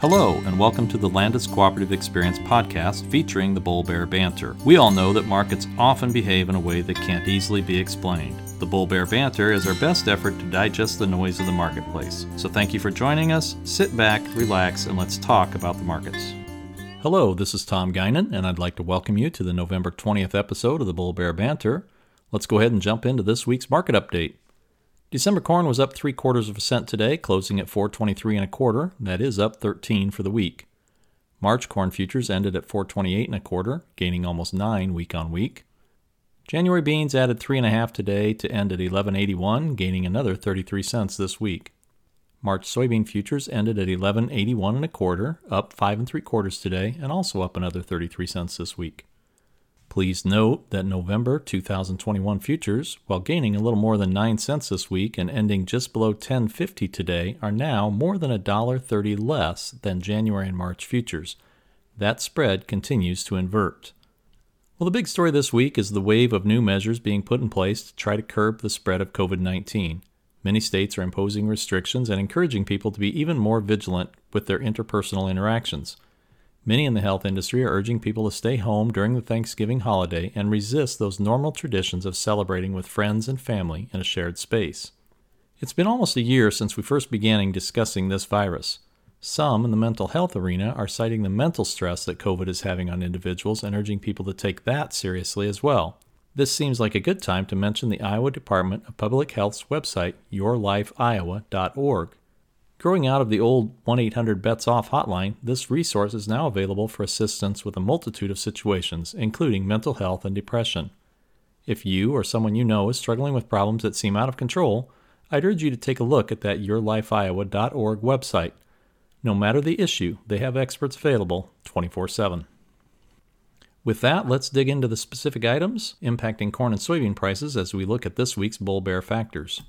Hello, and welcome to the Landus Cooperative Experience podcast featuring the Bull Bear Banter. We all know that markets often behave in a way that can't easily be explained. The Bull Bear Banter is our best effort to digest the noise of the marketplace. So thank you for joining us. Sit back, relax, and let's talk about the markets. Hello, this is Tom Guinan, and I'd like to welcome you to the November 20th episode of the Bull Bear Banter. Let's go ahead and jump into this week's market update. December corn was up three quarters of a cent today, closing at 423 and a quarter. That is up 13 for the week. March corn futures ended at 428 and a quarter, gaining almost nine week on week. January beans added three and a half today to end at 1181, gaining another 33 cents this week. March soybean futures ended at 1181 and a quarter, up five and three quarters today, and also up another 33 cents this week. Please note that November 2021 futures, while gaining a little more than 9 cents this week and ending just below 1050 today, are now more than $1.30 less than January and March futures. That spread continues to invert. Well, the big story this week is the wave of new measures being put in place to try to curb the spread of COVID 19. Many states are imposing restrictions and encouraging people to be even more vigilant with their interpersonal interactions. Many in the health industry are urging people to stay home during the Thanksgiving holiday and resist those normal traditions of celebrating with friends and family in a shared space. It's been almost a year since we first began discussing this virus. Some in the mental health arena are citing the mental stress that COVID is having on individuals and urging people to take that seriously as well. This seems like a good time to mention the Iowa Department of Public Health's website, yourlifeiowa.org. Growing out of the old 1 800 Bets Off hotline, this resource is now available for assistance with a multitude of situations, including mental health and depression. If you or someone you know is struggling with problems that seem out of control, I'd urge you to take a look at that yourlifeiowa.org website. No matter the issue, they have experts available 24 7. With that, let's dig into the specific items impacting corn and soybean prices as we look at this week's bull bear factors.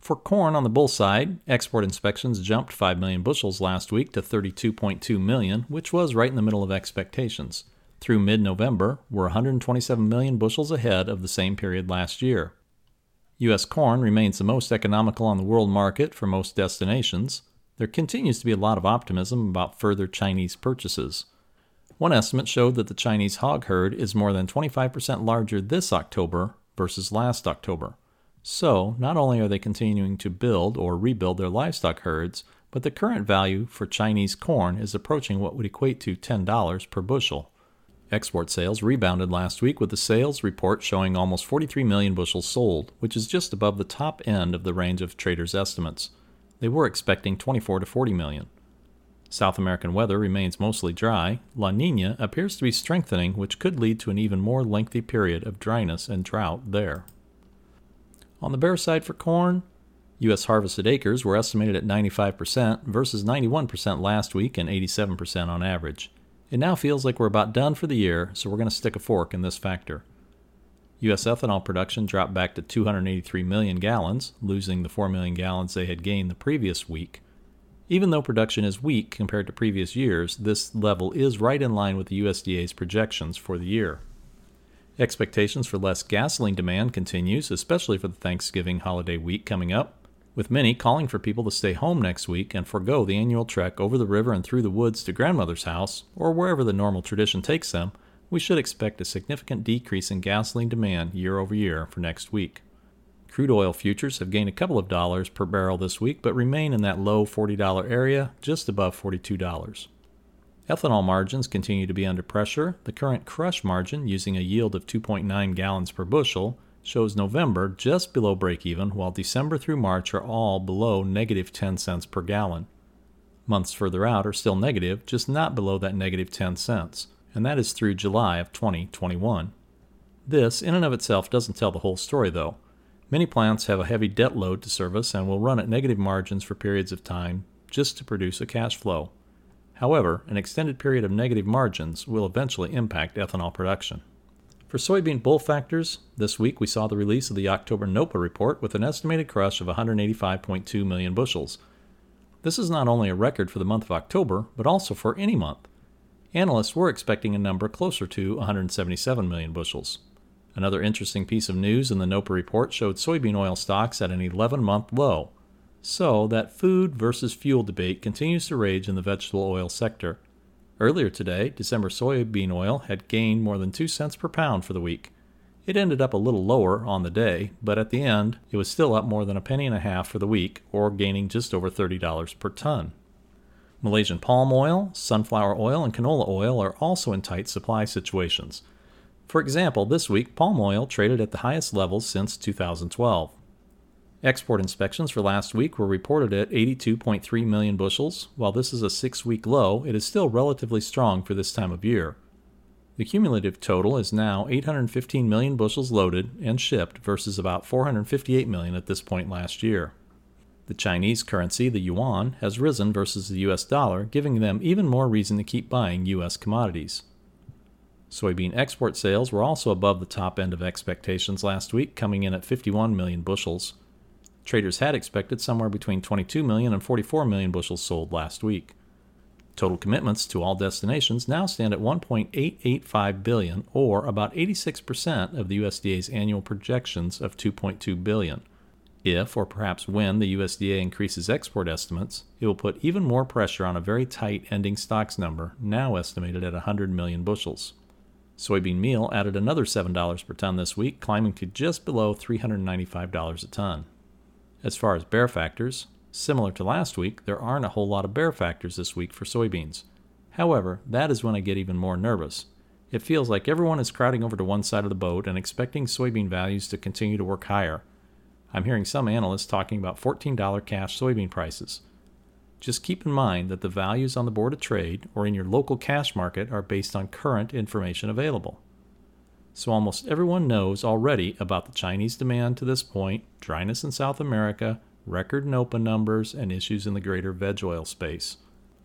For corn on the bull side, export inspections jumped 5 million bushels last week to 32.2 million, which was right in the middle of expectations. Through mid November, we're 127 million bushels ahead of the same period last year. U.S. corn remains the most economical on the world market for most destinations. There continues to be a lot of optimism about further Chinese purchases. One estimate showed that the Chinese hog herd is more than 25% larger this October versus last October. So, not only are they continuing to build or rebuild their livestock herds, but the current value for Chinese corn is approaching what would equate to $10 per bushel. Export sales rebounded last week with the sales report showing almost 43 million bushels sold, which is just above the top end of the range of traders' estimates. They were expecting 24 to 40 million. South American weather remains mostly dry. La Nina appears to be strengthening, which could lead to an even more lengthy period of dryness and drought there. On the bear side for corn, U.S. harvested acres were estimated at 95% versus 91% last week and 87% on average. It now feels like we're about done for the year, so we're going to stick a fork in this factor. U.S. ethanol production dropped back to 283 million gallons, losing the 4 million gallons they had gained the previous week. Even though production is weak compared to previous years, this level is right in line with the USDA's projections for the year. Expectations for less gasoline demand continues, especially for the Thanksgiving holiday week coming up, with many calling for people to stay home next week and forego the annual trek over the river and through the woods to grandmother's house or wherever the normal tradition takes them. We should expect a significant decrease in gasoline demand year over year for next week. Crude oil futures have gained a couple of dollars per barrel this week, but remain in that low $40 area, just above $42. Ethanol margins continue to be under pressure. The current crush margin, using a yield of 2.9 gallons per bushel, shows November just below break even, while December through March are all below negative 10 cents per gallon. Months further out are still negative, just not below that negative 10 cents, and that is through July of 2021. This, in and of itself, doesn't tell the whole story, though. Many plants have a heavy debt load to service and will run at negative margins for periods of time just to produce a cash flow. However, an extended period of negative margins will eventually impact ethanol production. For soybean bull factors, this week we saw the release of the October NOPA report with an estimated crush of 185.2 million bushels. This is not only a record for the month of October, but also for any month. Analysts were expecting a number closer to 177 million bushels. Another interesting piece of news in the NOPA report showed soybean oil stocks at an 11 month low. So, that food versus fuel debate continues to rage in the vegetable oil sector. Earlier today, December soybean oil had gained more than 2 cents per pound for the week. It ended up a little lower on the day, but at the end, it was still up more than a penny and a half for the week, or gaining just over $30 per ton. Malaysian palm oil, sunflower oil, and canola oil are also in tight supply situations. For example, this week, palm oil traded at the highest levels since 2012. Export inspections for last week were reported at 82.3 million bushels. While this is a six week low, it is still relatively strong for this time of year. The cumulative total is now 815 million bushels loaded and shipped versus about 458 million at this point last year. The Chinese currency, the yuan, has risen versus the US dollar, giving them even more reason to keep buying US commodities. Soybean export sales were also above the top end of expectations last week, coming in at 51 million bushels. Traders had expected somewhere between 22 million and 44 million bushels sold last week. Total commitments to all destinations now stand at 1.885 billion, or about 86% of the USDA's annual projections of 2.2 billion. If, or perhaps when, the USDA increases export estimates, it will put even more pressure on a very tight ending stocks number, now estimated at 100 million bushels. Soybean meal added another $7 per ton this week, climbing to just below $395 a ton. As far as bear factors, similar to last week, there aren't a whole lot of bear factors this week for soybeans. However, that is when I get even more nervous. It feels like everyone is crowding over to one side of the boat and expecting soybean values to continue to work higher I'm hearing some analysts talking about $14 cash soybean prices. Just keep in mind that the values on the Board of Trade or in your local cash market are based on current information available. So almost everyone knows already about the Chinese demand to this point, dryness in South America, record NOPA numbers, and issues in the greater veg oil space.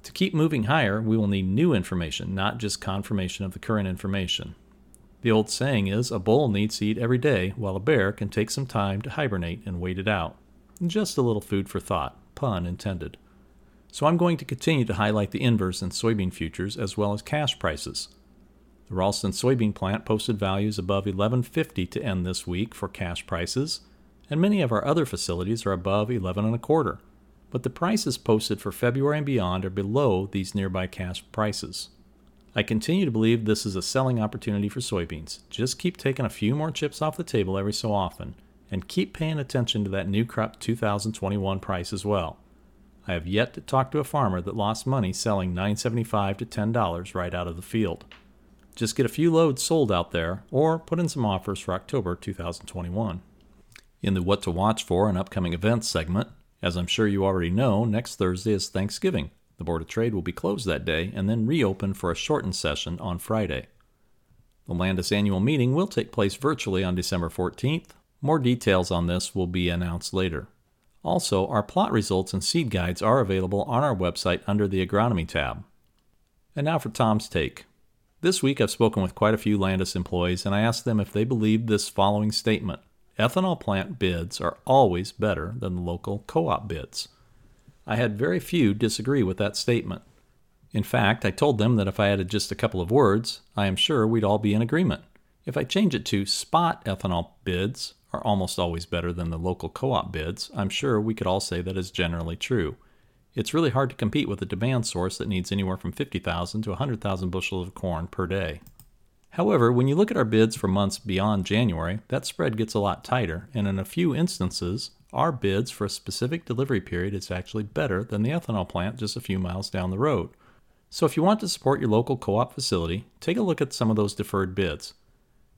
To keep moving higher, we will need new information, not just confirmation of the current information. The old saying is a bull needs to eat every day, while a bear can take some time to hibernate and wait it out. Just a little food for thought, pun intended. So I'm going to continue to highlight the inverse in soybean futures as well as cash prices. The Ralston soybean plant posted values above 1150 to end this week for cash prices, and many of our other facilities are above 11 and a quarter. But the prices posted for February and beyond are below these nearby cash prices. I continue to believe this is a selling opportunity for soybeans. Just keep taking a few more chips off the table every so often, and keep paying attention to that new crop 2021 price as well. I have yet to talk to a farmer that lost money selling $9.75 to $10 right out of the field. Just get a few loads sold out there, or put in some offers for October 2021. In the What to Watch For and Upcoming Events segment, as I'm sure you already know, next Thursday is Thanksgiving. The Board of Trade will be closed that day and then reopen for a shortened session on Friday. The Landus annual meeting will take place virtually on December 14th. More details on this will be announced later. Also, our plot results and seed guides are available on our website under the Agronomy tab. And now for Tom's take. This week I've spoken with quite a few Landus employees and I asked them if they believed this following statement Ethanol plant bids are always better than the local co op bids. I had very few disagree with that statement. In fact, I told them that if I added just a couple of words, I am sure we'd all be in agreement. If I change it to spot ethanol bids are almost always better than the local co op bids, I'm sure we could all say that is generally true. It's really hard to compete with a demand source that needs anywhere from 50,000 to 100,000 bushels of corn per day. However, when you look at our bids for months beyond January, that spread gets a lot tighter, and in a few instances, our bids for a specific delivery period is actually better than the ethanol plant just a few miles down the road. So if you want to support your local co op facility, take a look at some of those deferred bids.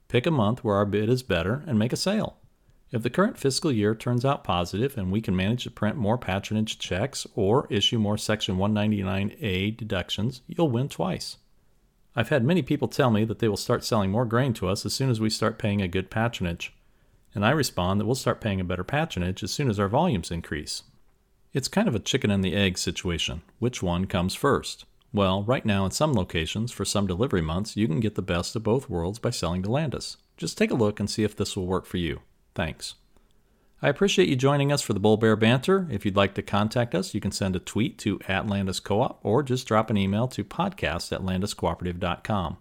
Pick a month where our bid is better and make a sale. If the current fiscal year turns out positive and we can manage to print more patronage checks or issue more Section 199A deductions, you'll win twice. I've had many people tell me that they will start selling more grain to us as soon as we start paying a good patronage and I respond that we'll start paying a better patronage as soon as our volumes increase. It's kind of a chicken and the egg situation. Which one comes first? Well, right now in some locations, for some delivery months, you can get the best of both worlds by selling to Landus. Just take a look and see if this will work for you. Thanks. I appreciate you joining us for the Bull Bear Banter. If you'd like to contact us, you can send a tweet to at Landus Co-op or just drop an email to podcast at landuscooperative.com.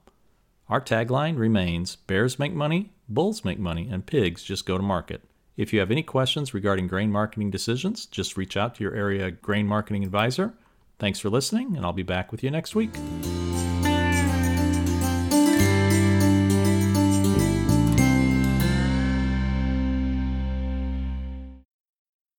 Our tagline remains Bears make money, bulls make money, and pigs just go to market. If you have any questions regarding grain marketing decisions, just reach out to your area grain marketing advisor. Thanks for listening, and I'll be back with you next week.